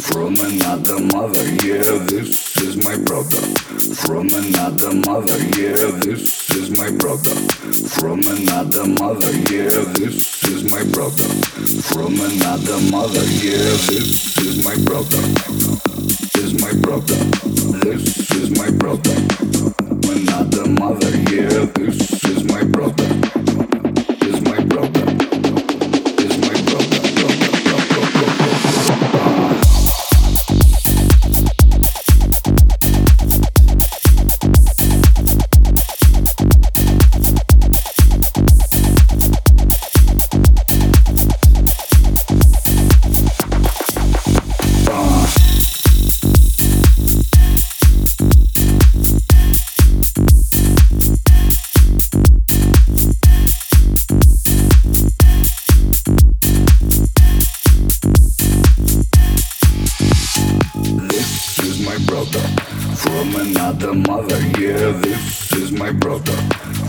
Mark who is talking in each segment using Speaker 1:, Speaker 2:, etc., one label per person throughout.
Speaker 1: from another mother. Yeah, this is my brother from another mother. Yeah, this is my brother from another mother. Yeah, this is my brother from another mother. Yeah, this is my brother. This is my brother. This is my brother. From another mother. Yeah, this is my brother. Another mother. Yeah, this is my brother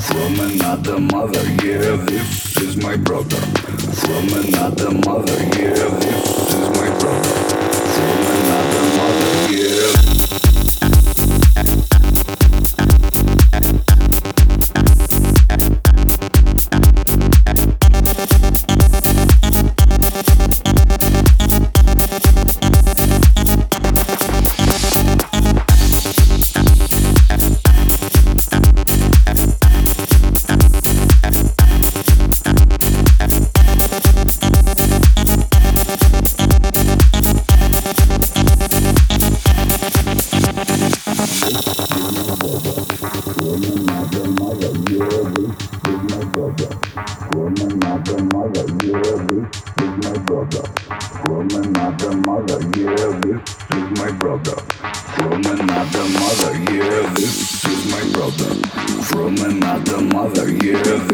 Speaker 1: from another mother. Yeah, this is my brother from another mother. Yeah, this is my brother from another mother. Yeah. From another mother. Yeah, this is my brother from another mother. Yeah, this is my brother from another mother. Yeah,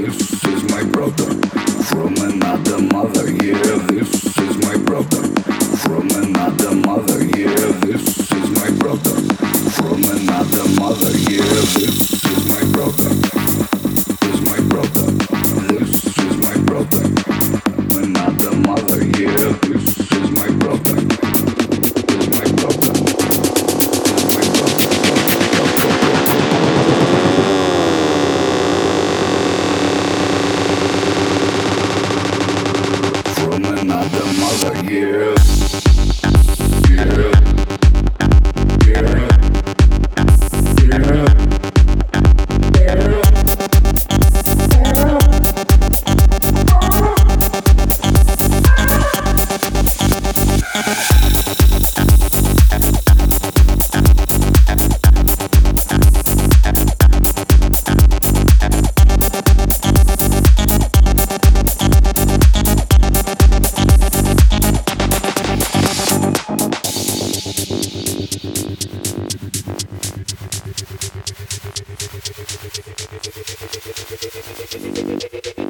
Speaker 1: Mother, yeah, yeah. year. Thank you.